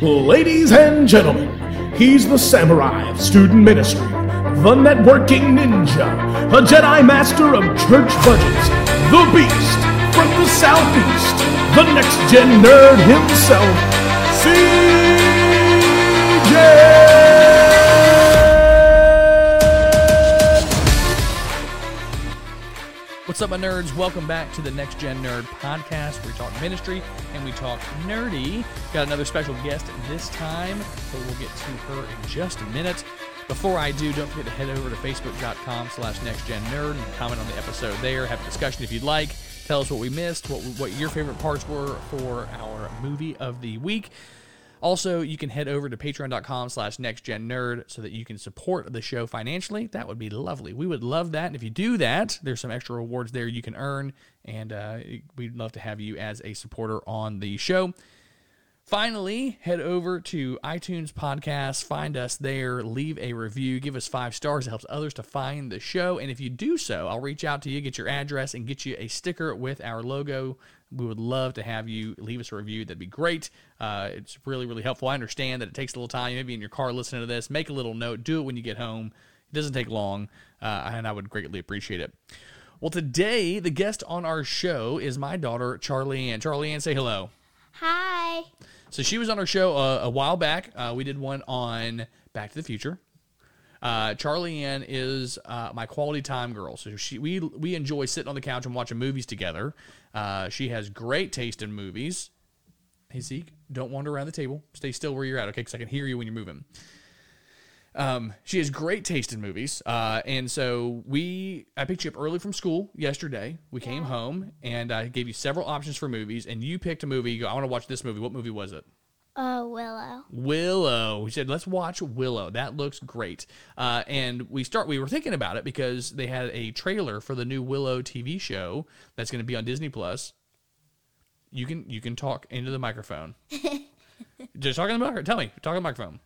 Ladies and gentlemen, he's the samurai of student ministry, the networking ninja, a Jedi master of church budgets, the beast from the southeast, the next gen nerd himself, CJ! What's up, my nerds? Welcome back to the Next Gen Nerd Podcast. We talk ministry and we talk nerdy. Got another special guest this time, but we'll get to her in just a minute. Before I do, don't forget to head over to facebook.com slash nextgennerd and comment on the episode there. Have a discussion if you'd like. Tell us what we missed, what, what your favorite parts were for our movie of the week. Also, you can head over to patreon.com slash nextgennerd so that you can support the show financially. That would be lovely. We would love that. And if you do that, there's some extra rewards there you can earn. And uh, we'd love to have you as a supporter on the show. Finally, head over to iTunes Podcast, find us there, leave a review, give us five stars. It helps others to find the show. And if you do so, I'll reach out to you, get your address, and get you a sticker with our logo. We would love to have you leave us a review. That'd be great. Uh, it's really, really helpful. I understand that it takes a little time. Maybe in your car listening to this, make a little note. Do it when you get home. It doesn't take long, uh, and I would greatly appreciate it. Well, today, the guest on our show is my daughter, Charlie Ann. Charlie Ann, say hello. Hi. So she was on our show uh, a while back. Uh, we did one on Back to the Future. Uh, Charlie Ann is uh, my quality time girl. So she we we enjoy sitting on the couch and watching movies together. Uh, she has great taste in movies. Hey Zeke, don't wander around the table. Stay still where you're at, okay? Because I can hear you when you're moving. Um, she has great taste in movies, uh, and so we I picked you up early from school yesterday. We came home and I gave you several options for movies, and you picked a movie. You go, I want to watch this movie. What movie was it? Uh, Willow. Willow. We said, let's watch Willow. That looks great. Uh, and we start. We were thinking about it because they had a trailer for the new Willow TV show that's going to be on Disney Plus. You can you can talk into the microphone. Just talking the microphone. Tell me, talk to the microphone.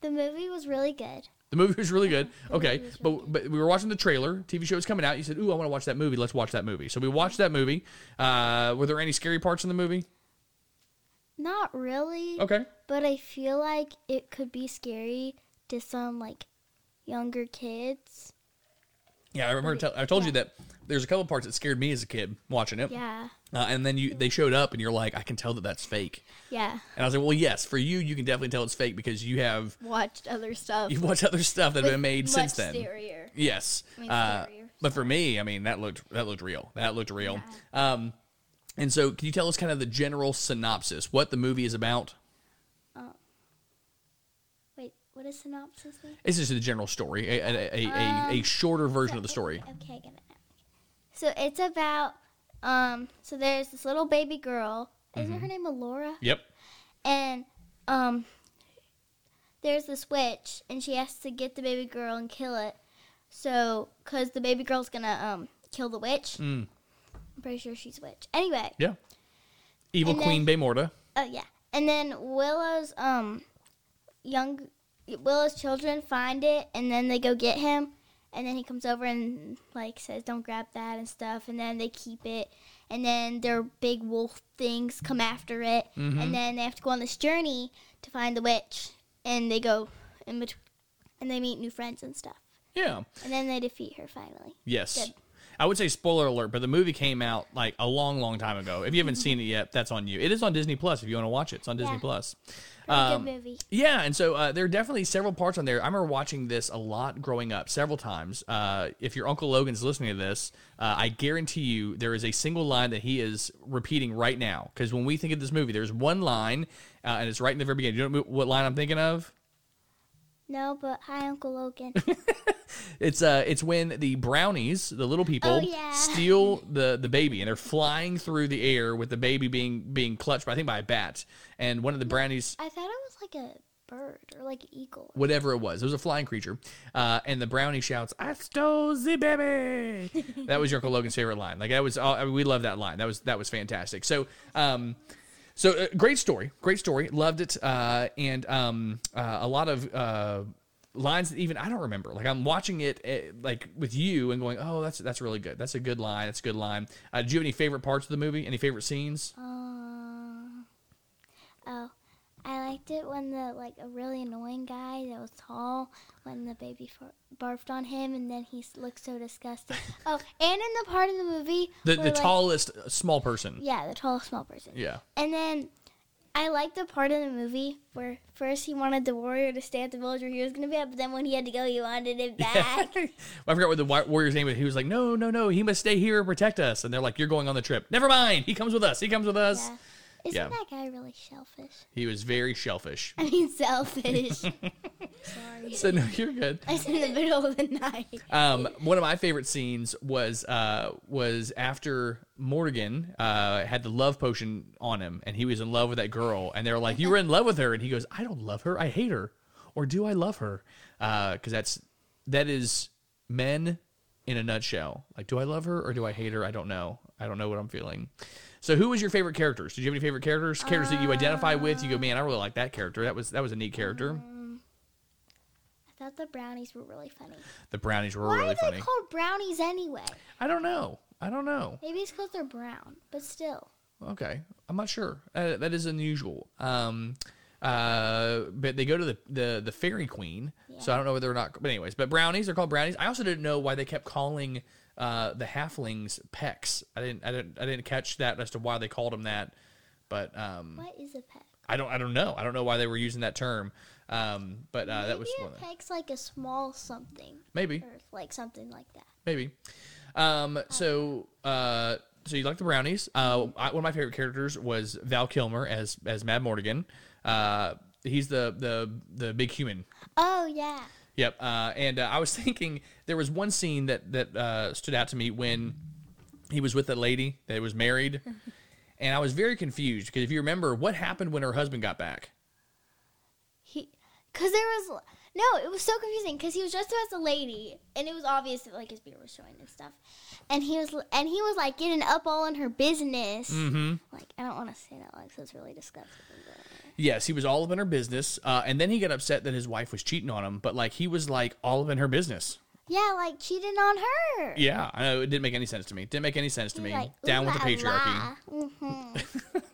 The movie was really good. The movie was really good. Okay, but but we were watching the trailer. TV show was coming out. You said, "Ooh, I want to watch that movie. Let's watch that movie." So we watched that movie. Uh, were there any scary parts in the movie? Not really. Okay. But I feel like it could be scary to some like younger kids. Yeah, I remember. Tell, I told you that there's a couple parts that scared me as a kid watching it. Yeah. Uh, and then you they showed up and you're like, I can tell that that's fake. Yeah. And I was like, well, yes, for you, you can definitely tell it's fake because you have Watched other stuff. you've watched other stuff that have been made since then. scarier. Yes. I mean, Uh, scarier. but for me, I mean, that looked that looked real. That looked real. Um, and so, can you tell us kind of the general synopsis, what the movie is about? Wait, what is synopsis? mean? It's just the general story, a, a, a, a, a shorter version of the story. Okay, I get it. So it's about um. So there's this little baby girl. Isn't Mm-hmm. her name Elora? Yep. and um there's this witch and she has to get the baby girl and kill it so because the baby girl's gonna um kill the witch Mm. i'm pretty sure she's a witch anyway Yeah. Evil And Queen Bavmorda. oh yeah and then willow's um young willow's children find it and then they go get him and then he comes over and like says don't grab that and stuff and then they keep it and then their big wolf things come after it Mm-hmm. and then they have to go on this journey to find the witch and they go in between and they meet new friends and stuff Yeah. and then they defeat her finally Yes. Good. I would say spoiler alert, but the movie came out like a long, long time ago. If you haven't seen it yet, that's on you. It is on Disney Plus if you want to watch it. It's on Disney Yeah. Plus. Um, good movie Yeah, and so uh, there are definitely several parts on there. I remember watching this a lot growing up, several times. Uh, if your Uncle Logan's listening to this, uh, I guarantee you there is a single line that he is repeating right now. Because when we think of this movie, there's one line, uh, and it's right in the very beginning. You know what line I'm thinking of? No but hi uncle logan It's uh, it's when the brownies, the little people, Oh, yeah. steal the the baby, and they're flying through the air with the baby being being clutched, by, I think, by a bat. And one of the brownies, i thought it was like a bird or like an eagle whatever it was, it was a flying creature. Uh, and the brownie shouts, "I stole the baby." that was your Uncle Logan's favorite line. Like that was, all, I mean, we love that line. That was that was fantastic. So, um, so uh, great story, great story. Loved it, uh, and um, uh, a lot of. Uh, lines that even I don't remember. Like I'm watching it uh, like with you and going, "Oh, that's that's really good. That's a good line. That's a good line." Uh, did you have any favorite parts of the movie? Any favorite scenes? uh liked it when the like a really annoying guy that was tall when the baby barfed on him and then he looked so disgusting. oh, and in the part of the movie The the like- tallest uh, small person. yeah, the tallest small person. Yeah. And then I like the part of the movie where first he wanted the warrior to stay at the village where he was going to be at, but then when he had to go, he wanted it back. I forgot what the warrior's name was. He was like, "No, no, no, he must stay here and protect us." And they're like, "You're going on the trip." Never mind. He comes with us. He comes with us. yeah. Isn't Yeah. that guy really shellfish? He was very shellfish. I mean, selfish. Sorry. So no, you're good. I was in the middle of the night. Um, one of my favorite scenes was uh, was after Morgan uh, had the love potion on him, and he was in love with that girl, and they were like, "You were in love with her," and he goes, "I don't love her. I hate her, or do I love her?" Because that's that is men in a nutshell. Like, do I love her or do I hate her? I don't know. I don't know what I'm feeling. So, who was your favorite characters? Did you have any favorite characters? Characters that you identify with? You go, man, I really like that character. That was that was a neat character. I thought the brownies were really funny. The brownies were Why really are they funny. called brownies anyway? I don't know. I don't know. Maybe it's because they're brown, but still. Okay, I'm not sure. Uh, that is unusual. Um, uh, but they go to the the, the fairy queen, so I don't know whether or not. But anyways, but brownies they're called brownies. I also didn't know why they kept calling uh, the halflings pecks. I didn't I didn't I didn't catch that as to why they called them that. But um, What is a peck? I don't I don't know. I don't know why they were using that term. Um, but uh, that was one peck's like a small something, maybe or like something like that. maybe. Um, so, uh, so you like the brownies? Uh, I, one of my favorite characters was Val Kilmer as as Madmartigan. Uh, he's the the the big human. Oh yeah. Yep. Uh, and uh, I was thinking there was one scene that that uh, stood out to me when he was with a lady that was married, and I was very confused because if you remember, what happened when her husband got back? He, cause there was no, it was so confusing because he was dressed as a lady, and it was obvious that like his beard was showing and stuff, and he was and he was like getting up all in her business. Mm-hmm. Like I don't want to say that, like so it's really disgusting. but- Yes, he was all up in her business, uh, and then he got upset that his wife was cheating on him. But like he was like all up in her business. Yeah, like cheating on her. Yeah, I know it didn't make any sense to me. Didn't make any sense to me. like, Down with the patriarchy. la." Mhm.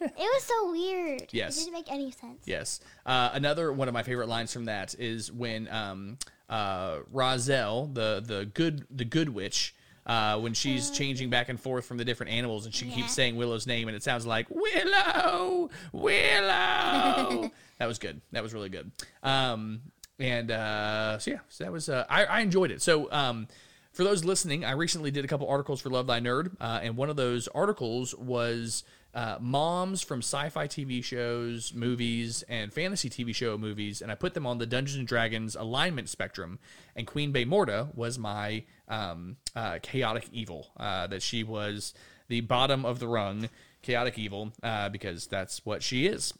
it was so weird. Yes. It didn't make any sense. Yes. Uh, another one of my favorite lines from that is when um, uh, Raziel, the the good the good witch, uh, when she's changing back and forth from the different animals, and she Yeah. keeps saying Willow's name, and it sounds like Willow, Willow. that was good. That was really good. Um, and uh, so yeah, so that was uh, I, I enjoyed it. So. Um, for those listening, I recently did a couple articles for Love Thy Nerd, uh, and one of those articles was uh, moms from sci-fi TV shows, movies, and fantasy TV show movies, and I put them on the Dungeons and Dragons alignment spectrum. And Queen Bavmorda was my um, uh, chaotic evil. Uh, that she was the bottom of the rung, chaotic evil, uh, because that's what she is.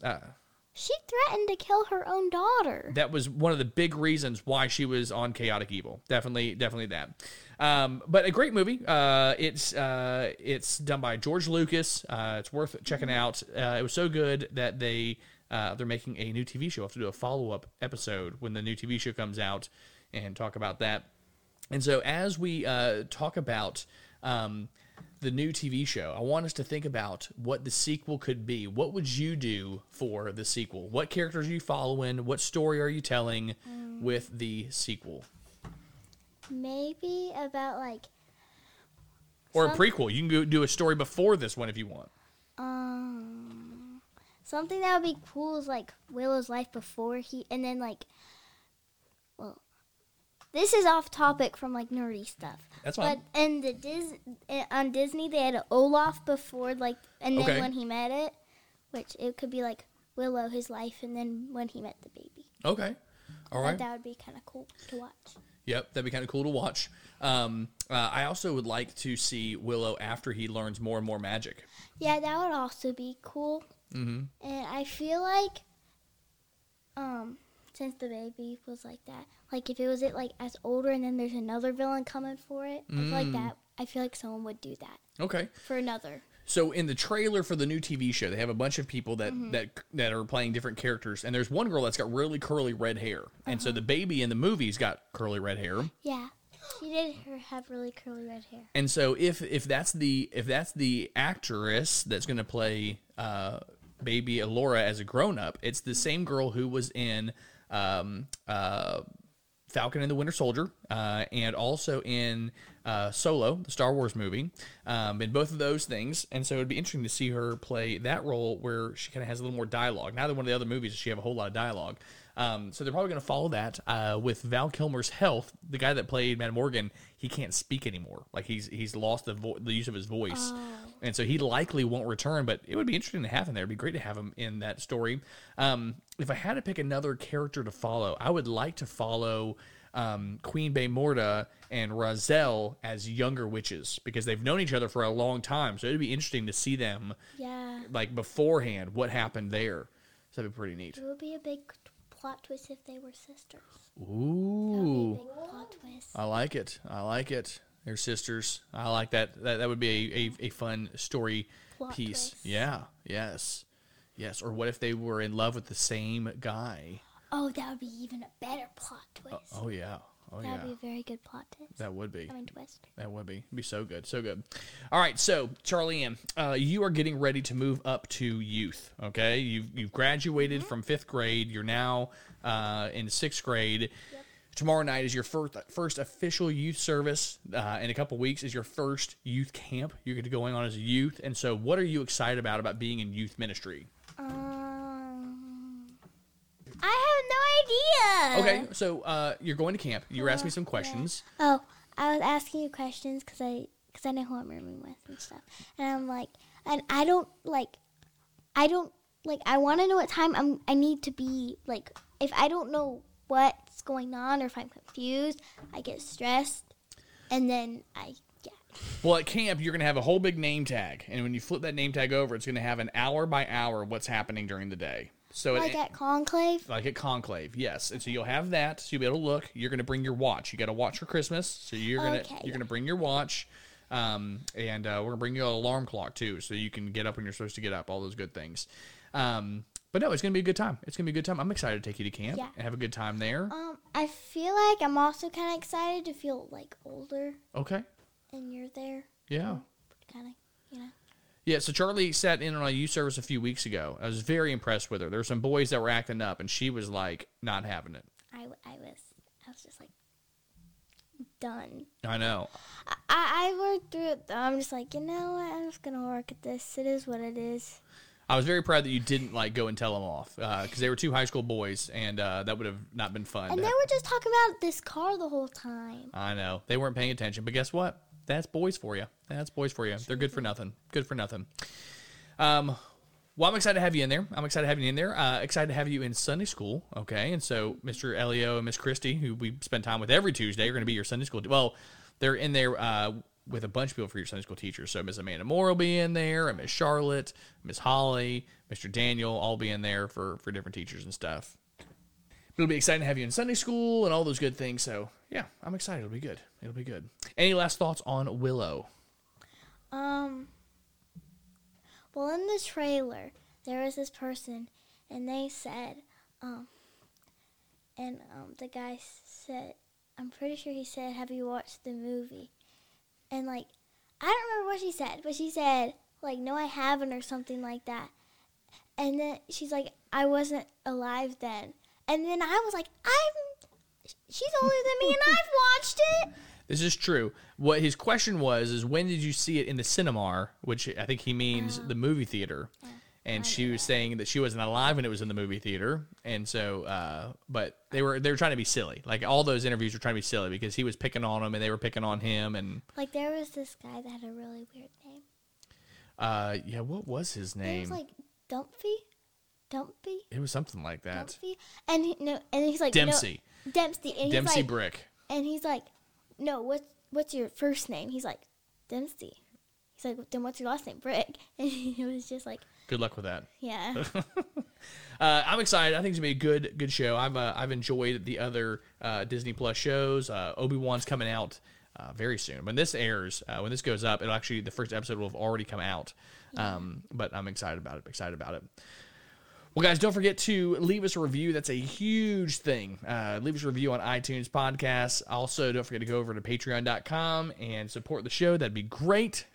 She threatened to kill her own daughter. that was one of the big reasons why she was on chaotic evil. Definitely definitely that. Um, but a great movie. Uh, it's uh, it's done by george lucas. Uh, it's worth checking out. Uh, it was so good that they uh, they're making a new tv show. I have to do a follow-up episode when the new tv show comes out and talk about that. And so, as we uh, talk about um, the new TV show, I want us to think about what the sequel could be. What would you do for the sequel? What characters are you following? What story are you telling with the sequel? Maybe about like Or a prequel. You can go do a story before this one if you want. um something that would be cool is like Willow's life before he and then like well this is off topic from like nerdy stuff. That's fine. But in the Dis on Disney they had Olaf before like and then Okay. when he met it, which it could be like Willow his life and then when he met the baby. Okay. All right. that would be kind of cool to watch. Yep, that'd be kind of cool to watch. Um, uh, I also would like to see Willow after he learns more and more magic. Yeah, that would also be cool. Mm-hmm. And I feel like, um, since the baby was like that, like if it was it like as older and then there's another villain coming for it, I feel like Mm. that. I feel like someone would do that Okay. for another. So in the trailer for the new TV show, they have a bunch of people that that that are playing different characters, and there's one girl that's got really curly red hair, and so the baby in the movie's got curly red hair, Yeah, she did have really curly red hair. and so if if that's the if that's the actress that's going to play uh, baby Elora as a grown up. It's the same girl who was in um, uh, Falcon and the Winter Soldier, uh, and also in uh, Solo, the Star Wars movie, um, in both of those things. And so it'd be interesting to see her play that role where she kind of has a little more dialogue. Neither one of the other movies does she have a whole lot of dialogue. Um, so they're probably going to follow that uh, with Val Kilmer's health. The guy that played Madmartigan, he can't speak anymore. Like he's he's lost the vo- the use of his voice, and so he likely won't return. But it would be interesting to have him there. It'd be great to have him in that story. Um, if I had to pick another character to follow, I would like to follow um, Queen Bavmorda and Raziel as younger witches because they've known each other for a long time. So it'd be interesting to see them Yeah. like beforehand what happened there. So that'd be pretty neat. It would be a big plot twist if they were sisters. Ooh. Plot twist. I like it. I like it. They're sisters. I like that. That that would be a, a, a fun story Plot piece. twist. Yeah. Yes. Yes. Or what if they were in love with the same guy? Oh, that would be even a better plot twist. Oh, oh yeah. Oh that yeah. would be a very good plot twist. That would be. I mean, twist. That would be. It'd be so good. So good. All right. So, Charlie Ann, uh, you are getting ready to move up to youth. Okay. You've, you've graduated Mm-hmm. from fifth grade. You're now uh, in sixth grade. Tomorrow night is your first first official youth service. Uh, in a couple weeks is your first youth camp. You're going to going on as a youth. And so, what are you excited about about being in youth ministry? Um, I have no idea. Okay. So, uh, you're going to camp. You were asking me some questions. Oh, I was asking you questions because I because I know who I'm rooming with and stuff, and I'm like, and I don't like, I don't like. I want to know what time I'm. I need to be like. If I don't know what's going on or if I'm confused, I get stressed, and then I yeah. Well, at camp, you're going to have a whole big name tag, and when you flip that name tag over, it's going to have an hour by hour what's happening during the day. So, Like it, at Conclave. like at Conclave, yes. And so you'll have that, so you'll be able to look. You're going to bring your watch. You got a watch for Christmas, so you're going to Okay, you're yeah. to bring your watch, um, and uh, we're going to bring you an alarm clock too, so you can get up when you're supposed to get up. All those good things. Um, but no, it's going to be a good time. It's going to be a good time. I'm excited to take you to camp Yeah. and have a good time there. Um, I feel like I'm also kind of excited to feel like older, Okay. and you're there, Yeah. kind of. Yeah, so Charlie sat in on a youth service a few weeks ago. I was very impressed with her. There were some boys that were acting up, and she was like not having it. I, I was I was just like done. I know. I, I worked through it. Though. I'm just like, you know what? I'm just gonna work at this. It is what it is. I was very proud that you didn't like go and tell them off because they were two high school boys, and uh, that would have not been fun. And they were just talking about this car the whole time. I know they weren't paying attention, but guess what? That's boys for you. That's boys for you. They're good for nothing. Good for nothing. Um, well, I'm excited to have you in there. I'm excited to have you in there. Uh, excited to have you in Sunday school. Okay, and so Mr. Elio and Miss Christie, who we spend time with every Tuesday, are going to be your Sunday school. Well, they're in there uh, with a bunch of people for your Sunday school teachers. So Miss Amanda Moore will be in there, and Miss Charlotte, Miss Holly, Mr. Daniel, all be in there for for different teachers and stuff. It'll be exciting to have you in Sunday school and all those good things. So yeah, I'm excited. It'll be good. It'll be good. Any last thoughts on Willow? Um. Well, in the trailer, there was this person, and they said, um, and um, the guy said, I'm pretty sure he said, "Have you watched the movie?" And like, I don't remember what she said, but she said like, "No, I haven't," or something like that. And then she's like, "I wasn't alive then." And then I was like, "I'm." She's older than me, and I've watched it. This is true. What his question was is when did you see it in the cinema, which I think he means the movie theater. And she was saying that she wasn't alive when it was in the movie theater, and so, uh, but they were they were trying to be silly. Like all those interviews were trying to be silly because he was picking on them and they were picking on him, and Like there was this guy that had a really weird name. uh, yeah, what was his It name? was like Dumpy, Dumpy, it was something like that. Dumpy, and he, no, and he's like no- Dempsey, Dempsey, and Dempsey like, Bryk. and he's like, no, what's what's your first name? He's like Dempsey. He's like, then what's your last name? Bryk. And it was just like, Good luck with that. yeah, Uh, I'm excited. I think it's gonna be a good good show. I've uh, I've enjoyed the other uh, Disney Plus shows. Uh, Obi Wan's coming out uh, very soon. When this airs, uh, when this goes up, it'll actually the first episode will have already come out. Um, but I'm excited about it. Excited about it. Well, guys, don't forget to leave us a review. That's a huge thing. Uh, leave us a review on iTunes podcasts. Also, don't forget to go over to patreon.com and support the show. That'd be great.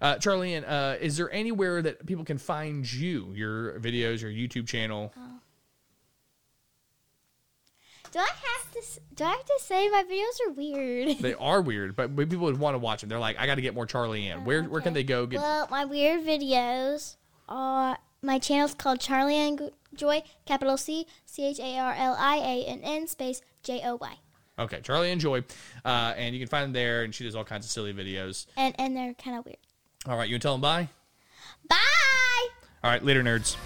Uh, Charlie Ann, uh, is there anywhere that people can find you, your videos, your YouTube channel? Do I have to? Do I have to say my videos are weird? They are weird, but people would want to watch them. They're like, I got to get more Charlie Ann. Where where can they go? Get Well, my weird videos are my channel's called Charlie and Joy, capital C C H A R L I A N N space J O Y, okay, Charlie and Joy, uh, and you can find them there. And she does all kinds of silly videos. and and they're kind of weird. All right, you can tell them bye. Bye. All right, later, nerds.